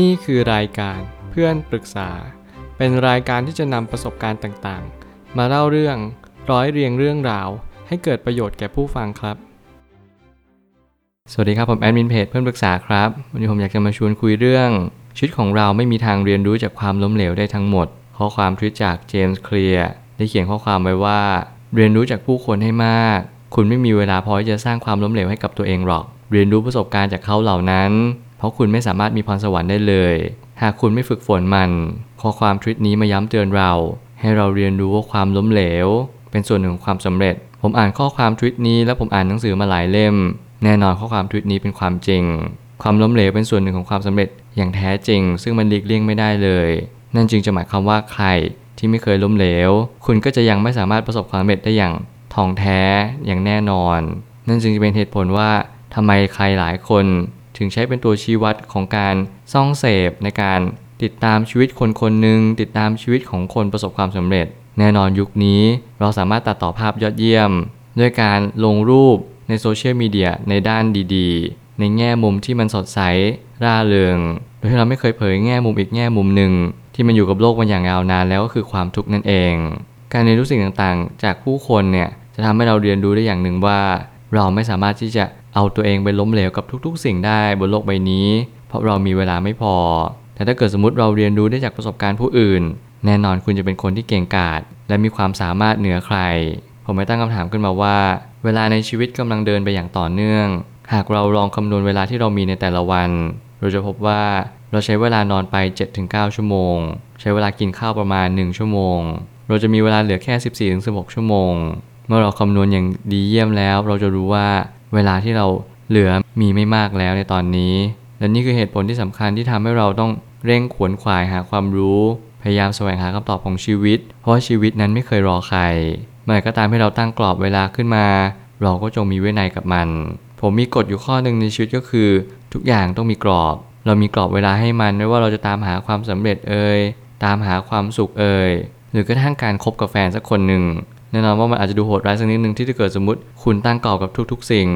นี่คือรายการเพื่อนปรึกษา เป็นรายการที่จะนำประสบการณ์ต่างๆ มาเล่าเรื่องร้อยเรียงเรื่องราว ให้เกิดประโยชน์แก่ผู้ฟังครับ สวัสดีครับผมแอดมินเพจเพื่อนปรึกษาครับ วันนี้ผมอยากจะมาชวนคุยเรื่องชีวิตของเราไม่มีทางเรียนรู้จากความล้มเหลวได้ทั้งหมด ข้อความทวิตจากเจมส์เคลียร์ได้เขียนข้อความไว้ว่า เรียนรู้จากผู้คนให้มาก คุณไม่มีเวลาพอที่จะสร้างความล้มเหลวให้กับตัวเองหรอก เรียนรู้ประสบการณ์จากเขาเหล่านั้น เพราะคุณไม่สามารถมีพรสวรรค์ได้เลย หากคุณไม่ฝึกฝนมัน ข้อความทวิตนี้มาย้ำเตือนเรา ให้เราเรียนรู้ว่าความล้มเหลว เป็นส่วนหนึ่งของความสำเร็จ ผมอ่านข้อความทวิตนี้และผมอ่านหนังสือมาหลายเล่ม แน่นอนข้อความทวิตนี้เป็นความจริง ความล้มเหลวเป็นส่วนหนึ่งของความสำเร็จอย่างแท้จริง ซึ่งมันหลีกเลี่ยงไม่ได้เลย นั่นจึงจะหมายความว่าใครที่ไม่เคยล้มเหลว คุณก็จะยังไม่สามารถประสบความสำเร็จได้อย่างท่องแท้อย่างแน่นอน นั่นจึงจะเป็นเหตุผลว่าทำไมใครหลายคน ถึงใช้เป็นตัวชี้วัดของการซ่องเสพในการติดตามชีวิตคนคนหนึ่งติดตามชีวิตของคนประสบความสำเร็จ แน่นอนยุคนี้เราสามารถตัดต่อภาพยอดเยี่ยม ด้วยการลงรูปในโซเชียลมีเดียในด้านดีๆ ในแง่มุมที่มันสดใสร่าเริงโดยที่เราไม่เคยเผยแง่มุมอีกแง่มุมหนึ่งที่มันอยู่กับโลกมาอย่างยาวนานแล้วก็คือความทุกข์นั่นเอง การเรียนรู้สิ่งต่างๆ จากผู้คนเนี่ยจะทำให้เราเรียนรู้ได้อย่างหนึ่งว่า เราไม่สามารถที่จะ เอาตัวเองไปล้มเหลวกับทุกๆ สิ่งได้บนโลกใบนี้ เพราะเรามีเวลาไม่พอ แต่ถ้าเกิดสมมติเราเรียนรู้ได้จากประสบการณ์ผู้อื่น แน่นอนคุณจะเป็นคนที่เก่งกาจและมีความสามารถเหนือใคร ผมไม่ตั้งคำถามขึ้นมาว่า เวลาในชีวิตกำลังเดินไปอย่างต่อเนื่อง หากเราลองคำนวณเวลาที่เรามีในแต่ละวัน เราจะพบว่าเราใช้เวลานอนไป 7-9 ชั่วโมง ใช้เวลากินข้าวประมาณ 1 ชั่วโมงเราจะมีเวลาเหลือแค่ 14-16 ชั่วโมง เมื่อเราคำนวณอย่างดีเยี่ยมแล้ว เราจะรู้ว่า เวลาที่เราเหลือมีไม่มากแล้วในตอนนี้ และนี่คือเหตุผลที่สำคัญที่ทำให้เราต้องเร่งขวนขวายหาความรู้ พยายามแสวงหาคำตอบของชีวิต เพราะชีวิตนั้นไม่เคยรอใครเมื่อก็ตามที่เราตั้งกรอบเวลาขึ้นมา เราก็จงมีวินัยกับมัน ผมมีกฎอยู่ข้อหนึ่งในชีวิตก็คือ ทุกอย่างต้องมีกรอบ เรามีกรอบเวลาให้มันไม่ว่าเราจะตามหาความสำเร็จเอ่ยตามหาความสุขเอ่ยหรือกระทั่งการคบกับแฟนสักคนหนึ่ง แน่นอนว่ามันอาจจะดูโหดร้ายสักนิดนึงที่จะเกิดสมมติคุณตั้งกรอบกับทุก ๆ สิ่ง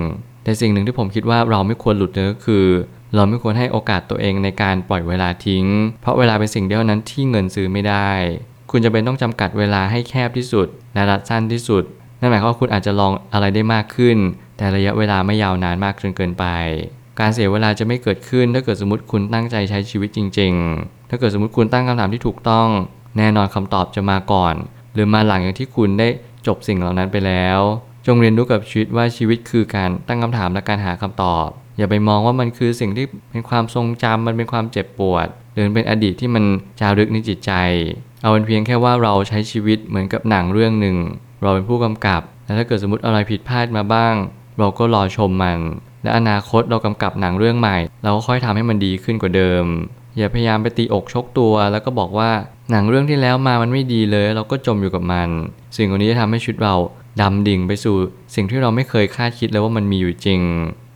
แต่สิ่งหนึ่งที่ผมคิดว่าเราไม่ควรหลุดเลยก็คือ เราไม่ควรให้โอกาสตัวเองในการปล่อยเวลาทิ้ง เพราะเวลาเป็นสิ่งเดียวนั้นที่เงินซื้อไม่ได้ คุณจะเป็นต้องจำกัดเวลาให้แคบที่สุดและรัดสั้นที่สุดนั่นหมายความว่าคุณอาจจะลองอะไรได้มากขึ้น แต่ระยะเวลาไม่ยาวนานมากจนเกินไป การเสียเวลาจะไม่เกิดขึ้น ถ้าเกิดสมมติคุณตั้งใจใช้ชีวิตจริง ๆ ถ้าเกิดสมมติคุณตั้งคำถามที่ถูกต้อง แน่นอนคำตอบจะมาก่อน หรือมาหลังอย่างที่คุณได้จบสิ่งเหล่านั้นไปแล้ว จงเรียนรู้กับชีวิตว่าชีวิตคือการตั้งคำถามและการหาคำตอบ อย่าไปมองว่ามันคือสิ่งที่เป็นความทรงจำมันเป็นความเจ็บปวด หรือเป็นอดีตที่มันจารึกในจิตใจ เอาเป็นเพียงแค่ว่าเราใช้ชีวิตเหมือนกับหนังเรื่องหนึ่ง เราเป็นผู้กำกับ และถ้าเกิดสมมติอะไรผิดพลาดมาบ้าง เราก็รอชมมัน และอนาคตเรากำกับหนังเรื่องใหม่ เราก็ค่อยทำให้มันดีขึ้นกว่าเดิมอย่าพยายามไปตีอกชกตัวแล้วก็บอกว่า หนังเรื่องที่แล้วมามันไม่ดีเลย เราก็จมอยู่กับมัน สิ่งเหล่านี้จะทำให้ชีวิตเราดำดิ่งไปสู่ สิ่งที่เราไม่เคยคาดคิดเลยว่ามันมีอยู่จริง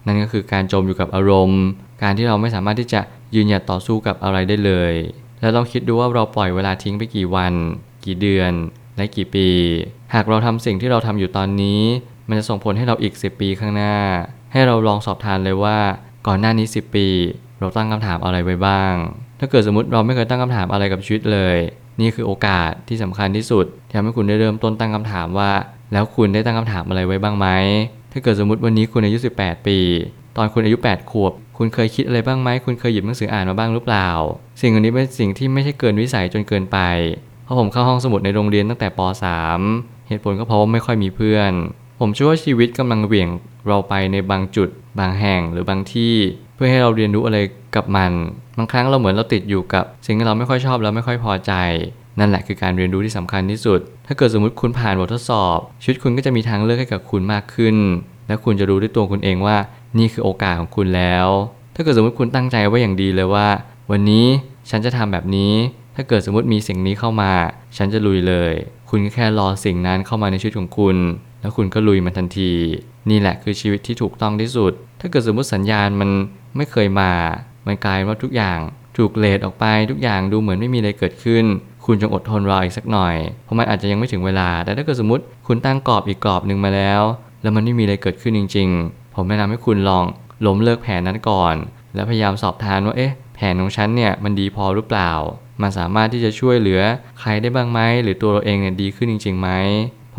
นั่นก็คือการจมอยู่กับอารมณ์ การที่เราไม่สามารถที่จะยืนหยัดต่อสู้กับอะไรได้เลย แล้วลองคิดดูว่าเราปล่อยเวลาทิ้งไปกี่วัน กี่เดือน และกี่ปี หากเราทำสิ่งที่เราทำอยู่ตอนนี้ มันจะส่งผลให้เราอีก 10 ปีข้างหน้า ให้เราลองสอบทานเลยว่า ก่อนหน้านี้ 10 ปี เราตั้งคำถามอะไรไว้บ้าง ถ้าเกิดสมมติเราไม่เคยตั้งคำถามอะไรกับชีวิตเลย นี่คือโอกาสที่สำคัญที่สุดที่ทำให้คุณได้เริ่มต้นตั้งคำถามว่า แล้วคุณได้ตั้งคำถามอะไรไว้บ้างไหมถ้าเกิดสมมติวันนี้คุณอายุ 18 ปี ตอนคุณอายุ 8 ขวบ คุณเคยคิดอะไรบ้างไหมคุณเคยหยิบหนังสืออ่านมาบ้างหรือเปล่า สิ่งเหล่านี้เป็นสิ่งที่ไม่ใช่เกินวิสัยจนเกินไปเพราะผมเข้าห้องสมุดในโรงเรียนตั้งแต่ป .3 เหตุผลก็เพราะว่าไม่ค่อยมีเพื่อน ผมเชื่อว่าชีวิตกำลังเหวี่ยงเราไปในบางจุด บางแห่งหรือบางที่ เพื่อให้เราเรียนรู้อะไรกับมัน บางครั้งเราเหมือนเราติดอยู่กับ สิ่งที่เราไม่ค่อยชอบแล้วไม่ค่อยพอใจ นั่นแหละคือการเรียนรู้ที่สำคัญที่สุด ถ้าเกิดสมมติคุณผ่านบททดสอบ ชีวิตคุณก็จะมีทางเลือกให้กับคุณมากขึ้น และคุณจะรู้ด้วยตัวคุณเองว่า นี่คือโอกาสของคุณแล้ว ถ้าเกิดสมมติคุณตั้งใจไว้อย่างดีเลยว่า วันนี้ฉันจะทำแบบนี้ ถ้าเกิดสมมติมีสิ่งนี้เข้ามา ฉันจะลุยเลย คุณก็แค่รอสิ่งนั้นเข้ามาในชีวิตของคุณ แล้วคุณก็ลุยมันทันที นี่แหละคือชีวิตที่ถูกต้องที่สุด ถ้าเกิดสมมติสัญญาณมันไม่เคยมา มันกลายว่าทุกอย่างถูกเลดออกไปทุกอย่างดูเหมือนไม่มีอะไรเกิดขึ้น คุณจงอดทนรออีกสักหน่อย เพราะมันอาจจะยังไม่ถึงเวลา แต่ถ้าเกิดสมมติคุณตั้งกรอบอีกกรอบหนึ่งมาแล้ว แล้วมันไม่มีอะไรเกิดขึ้นจริง ๆ ผมแนะนำให้คุณลองล้มเลิกแผนนั้นก่อน แล้วพยายามสอบทานว่าเอ๊ะแผนของฉันเนี่ยมันดีพอหรือเปล่า มันสามารถที่จะช่วยเหลือใครได้บ้างไหมหรือตัวเราเองเนี่ยดีขึ้นจริงๆไหม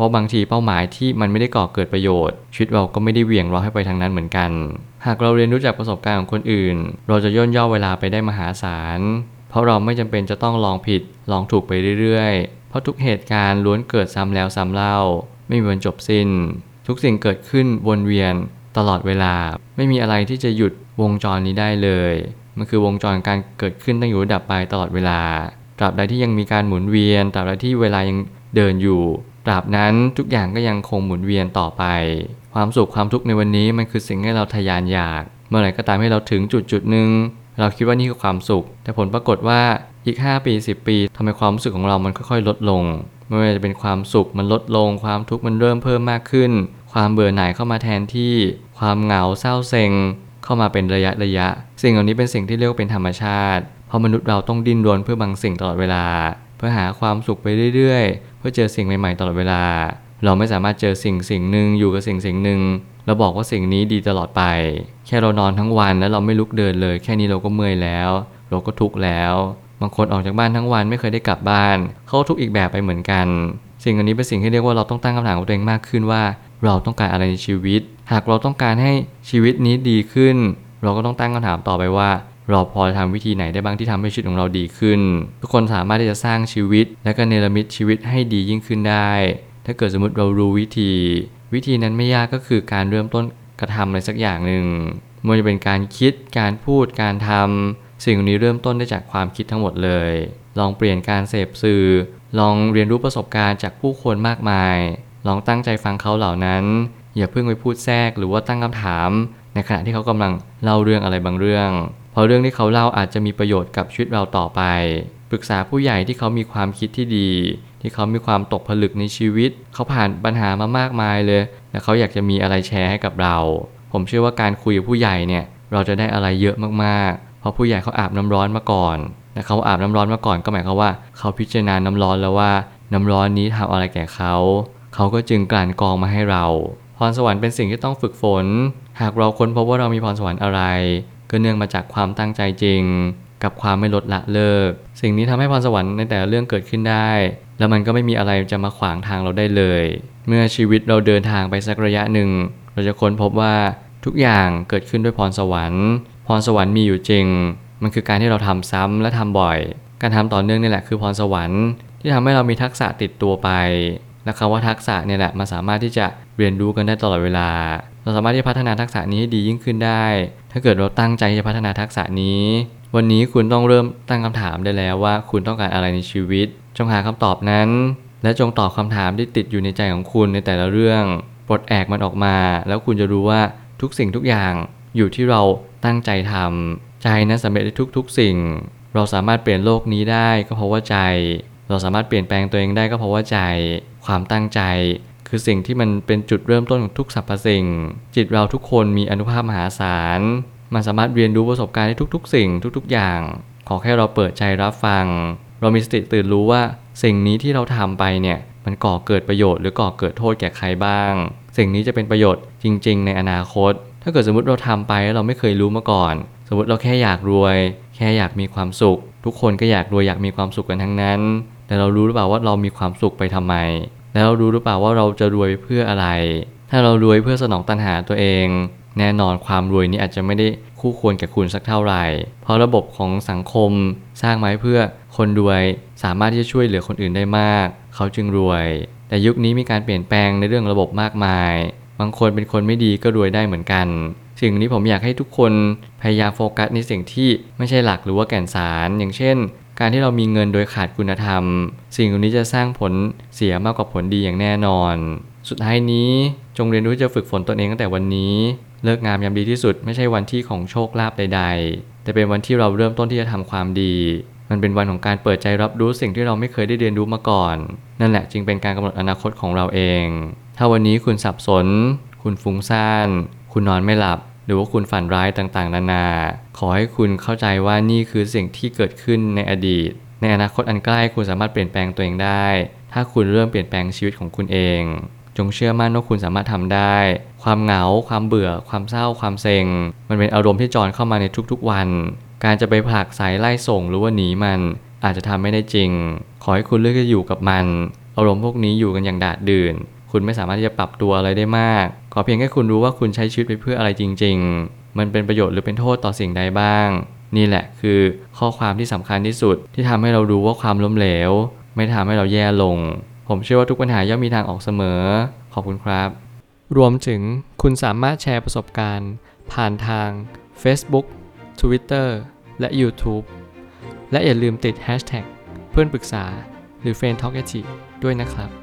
ราะบางทีเป้าหมายที่มันไม่ได้ก่อเกิดประโยชน์ชีวิตเราก็ไม่ได้เหวี่ยงเราให้ไปทางนั้นเหมือนกัน หากเราเรียนรู้จากประสบการณ์ของคนอื่น เราจะย่นย่อเวลาไปได้มหาศาลเพราะเราไม่จำเป็นจะต้องลองผิดลองถูกไปเรื่อยๆ เพราะทุกเหตุการณ์ล้วนเกิดซ้ำแล้วซ้ำเล่า ไม่มีวันจบสิ้น ทุกสิ่งเกิดขึ้นวนเวียนตลอดเวลา ไม่มีอะไรที่จะหยุดวงจรนี้ได้เลย มันคือวงจรการเกิดขึ้นตั้งอยู่ดับไปตลอดเวลา ตราบใดที่ยังมีการหมุนเวียน ตราบใดที่เวลายังเดินอยู่ ตราบนั้นทุกอย่างก็ยังคงหมุนเวียนต่อไป ความสุขความทุกข์ในวันนี้มันคือสิ่งให้เราทยานอยาก เมื่อไหร่ก็ตามให้เราถึงจุดจุดหนึ่งเราคิดว่านี่คือความสุข แต่ผลปรากฏว่าอีก 5 ปี 10 ปีทำไมความรู้สึกของเรามันค่อยๆ ลดลง ไม่ว่าจะเป็นความสุขมันลดลง ความทุกข์มันเริ่มเพิ่มมากขึ้น ความเบื่อหน่ายเข้ามาแทนที่ ความเหงาเศร้าเซ็ง เข้ามาเป็นระยะระยะ สิ่งเหล่านี้เป็นสิ่งที่เรียกว่าเป็นธรรมชาติ เพราะมนุษย์เราต้องดิ้นรนเพื่อบางสิ่งตลอดเวลา พื่อหาความสุขไปเรื่อยๆ เพื่อเจอสิ่งใหม่ๆตลอดเวลา เราไม่สามารถเจอสิ่งสิ่งหนึ่งอยู่กับสิ่งสิ่งหนึ่งเราบอกว่าสิ่งนี้ดีตลอดไป แค่เรานอนทั้งวันแล้วเราไม่ลุกเดินเลย แค่นี้เราก็เมื่อยแล้ว เราก็ทุกข์แล้ว บางคนออกจากบ้านทั้งวันไม่เคยได้กลับบ้าน เขาทุกข์อีกแบบไปเหมือนกัน สิ่งอันนี้เป็นสิ่งที่เรียกว่าเราต้องตั้งคำถามกับตัวเองมากขึ้นว่า เราต้องการอะไรในชีวิต หากเราต้องการให้ชีวิตนี้ดีขึ้น เราก็ต้องตั้งคำถามต่อไปว่า เราพอจะทำวิธีไหนได้บ้างที่ทำให้ชีวิตของเราดีขึ้น ทุกคนสามารถที่จะสร้างชีวิต และก็เนรมิตชีวิตให้ดียิ่งขึ้นได้ ถ้าเกิดสมมติเรารู้วิธี วิธีนั้นไม่ยากก็คือการเริ่มต้นกระทำอะไรสักอย่างหนึ่งม่ว่าจะเป็นการคิดการพูดการทำสิ่งนี้เริ่มต้นได้จากความคิดทั้งหมดเลย ลองเปลี่ยนการเสพสื่อ ลองเรียนรู้ประสบการณ์จากผู้คนมากมาย ลองตั้งใจฟังเขาเหล่านั้น อย่าเพิ่งไปพูดแทรกหรือว่าตั้งคำถาม ในขณะที่เขากำลังเล่าเรื่องอะไรบางเรื่อง เพราะเรื่องที่เขาเล่าอาจจะมีประโยชน์กับชีวิตเราต่อไป ปรึกษาผู้ใหญ่ที่เขามีความคิดที่ดี ที่เขามีความตกผลึกในชีวิต เขาผ่านปัญหามามากมายเลย และเขาอยากจะมีอะไรแชร์ให้กับเรา ผมเชื่อว่าการคุยกับผู้ใหญ่เนี่ยเราจะได้อะไรเยอะมากๆ เพราะผู้ใหญ่เขาอาบน้ำร้อนมาก่อนและเขาอาบน้ำร้อนมาก่อนก็หมายความว่า เขาพิจารณาน้ำร้อนแล้วว่า น้ำร้อนนี้ทำอะไรแก่เขา เขาก็จึงกลั่นกรองมาให้เรา พรสวรรค์เป็นสิ่งที่ต้องฝึกฝน หากเราค้นพบว่าเรามีพรสวรรค์อะไร ก็เนื่องมาจากความตั้งใจจริง กับความไม่ลดละเลิก สิ่งนี้ทำให้พรสวรรค์ในแต่ละเรื่องเกิดขึ้นได้ แล้วมันก็ไม่มีอะไรจะมาขวางทางเราได้เลย เมื่อชีวิตเราเดินทางไปสักระยะหนึ่ง เราจะค้นพบว่าทุกอย่างเกิดขึ้นด้วยพรสวรรค์พรสวรรค์มีอยู่จริง มันคือการที่เราทำซ้ำและทำบ่อย การทำต่อเนื่องนี่แหละคือพรสวรรค์ ที่ทำให้เรามีทักษะติดตัวไปและคำว่าทักษะเนี่ยแหละมันสามารถที่จะเรียนรู้กันได้ตลอดเวลา เราสามารถที่จะพัฒนาทักษะนี้ให้ดียิ่งขึ้นได้ ถ้าเกิดเราตั้งใจจะพัฒนาทักษะนี้ วันนี้คุณต้องเริ่มตั้งคำถามได้แล้วว่า คุณต้องการอะไรในชีวิต จงหาคำตอบนั้น และจงตอบคำถามที่ติดอยู่ในใจของคุณในแต่ละเรื่อง ปลดแอกมันออกมา แล้วคุณจะรู้ว่าทุกสิ่งทุกอย่างอยู่ที่เราตั้งใจทำใจนั้นสำเร็จได้ทุกๆ สิ่ง เราสามารถเปลี่ยนโลกนี้ได้ก็เพราะว่าใจ เราสามารถเปลี่ยนแปลงตัวเองได้ก็เพราะว่าใจ ความตั้งใจ คือสิ่งที่มันเป็นจุดเริ่มต้นของทุกสรรพสิ่ง จิตเราทุกคนมีอนุภาพมหาศาล มันสามารถเรียนรู้ประสบการณ์ได้ทุก ๆ สิ่งทุก ๆ อย่าง ขอแค่เราเปิดใจรับฟัง เรามีสติตื่นรู้ว่าสิ่งนี้ที่เราทำไปเนี่ยมันก่อเกิดประโยชน์หรือก่อเกิดโทษแก่ใครบ้าง สิ่งนี้จะเป็นประโยชน์จริง ๆ ในอนาคต ถ้าเกิดสมมติเราทำไปแล้วเราไม่เคยรู้มาก่อน สมมติเราแค่อยากรวย แค่อยากมีความสุข ทุกคนก็อยากรวยอยากมีความสุขกันทั้งนั้น แต่เรารู้หรือเปล่าว่าเรามีความสุขไปทำไม แล้วเรารู้หรือเปล่าว่าเราจะรวยเพื่ออะไร ถ้าเรารวยเพื่อสนองตัณหาตัวเอง แน่นอนความรวยนี้อาจจะไม่ได้คู่ควรกับคุณสักเท่าไหร่ เพราะระบบของสังคมสร้างมาเพื่อคนรวยสามารถที่จะช่วยเหลือคนอื่นได้มาก เขาจึงรวย แต่ยุคนี้มีการเปลี่ยนแปลงในเรื่องระบบมากมาย บางคนเป็นคนไม่ดีก็รวยได้เหมือนกัน สิ่งนี้ผมอยากให้ทุกคนพยายามโฟกัสในสิ่งที่ไม่ใช่หลักหรือว่าแก่นสาร อย่างเช่น การที่เรามีเงินโดยขาดคุณธรรม สิ่งเหล่านี้จะสร้างผลเสียมากกว่าผลดีอย่างแน่นอน สุดท้ายนี้จงเรียนรู้จะฝึกฝนตนเองตั้งแต่วันนี้ เลิกงามยามดีที่สุดไม่ใช่วันที่ของโชคลาภใด ๆ แต่เป็นวันที่เราเริ่มต้นที่จะทำความดี มันเป็นวันของการเปิดใจรับรู้สิ่งที่เราไม่เคยได้เรียนรู้มาก่อน นั่นแหละจึงเป็นการกำหนดอนาคตของเราเอง ถ้าวันนี้คุณสับสน คุณฟุ้งซ่าน คุณนอนไม่หลับ หรือว่าคุณฝันร้ายต่างๆ นานา ขอให้คุณเข้าใจว่านี่คือสิ่งที่เกิดขึ้นในอดีต ในอนาคตอันใกล้คุณสามารถเปลี่ยนแปลงตัวเองได้ ถ้าคุณเริ่มเปลี่ยนแปลงชีวิตของคุณเอง จงเชื่อมั่นว่าคุณสามารถทำได้ ความเหงา ความเบื่อ ความเศร้า ความเซ็ง มันเป็นอารมณ์ที่จรเข้ามาในทุกๆวัน การจะไปผลักสายไล่ส่งหรือว่าหนีมัน อาจจะทำไม่ได้จริง ขอให้คุณเลือกจะอยู่กับมัน อารมณ์พวกนี้อยู่กันอย่างดาดดื่น คุณไม่สามารถที่จะปรับตัวอะไรได้มาก ขอเพียงแค่คุณรู้ว่าคุณใช้ชีวิตไปเพื่ออะไรจริง ๆ มันเป็นประโยชน์หรือเป็นโทษต่อสิ่งใดบ้าง นี่แหละคือข้อความที่สำคัญที่สุดที่ทำให้เรารู้ว่าความล้มเหลว ไม่ทำให้เราแย่ลง ผมเชื่อว่าทุกปัญหาย่อมมีทางออกเสมอ ขอบคุณครับ รวมถึงคุณสามารถแชร์ประสบการณ์ ผ่านทาง Facebook Twitter และ YouTube และอย่าลืมติด Hashtag เพื่อนปรึกษาหรือ f r ร e n d t a l k ด้วยนะครับ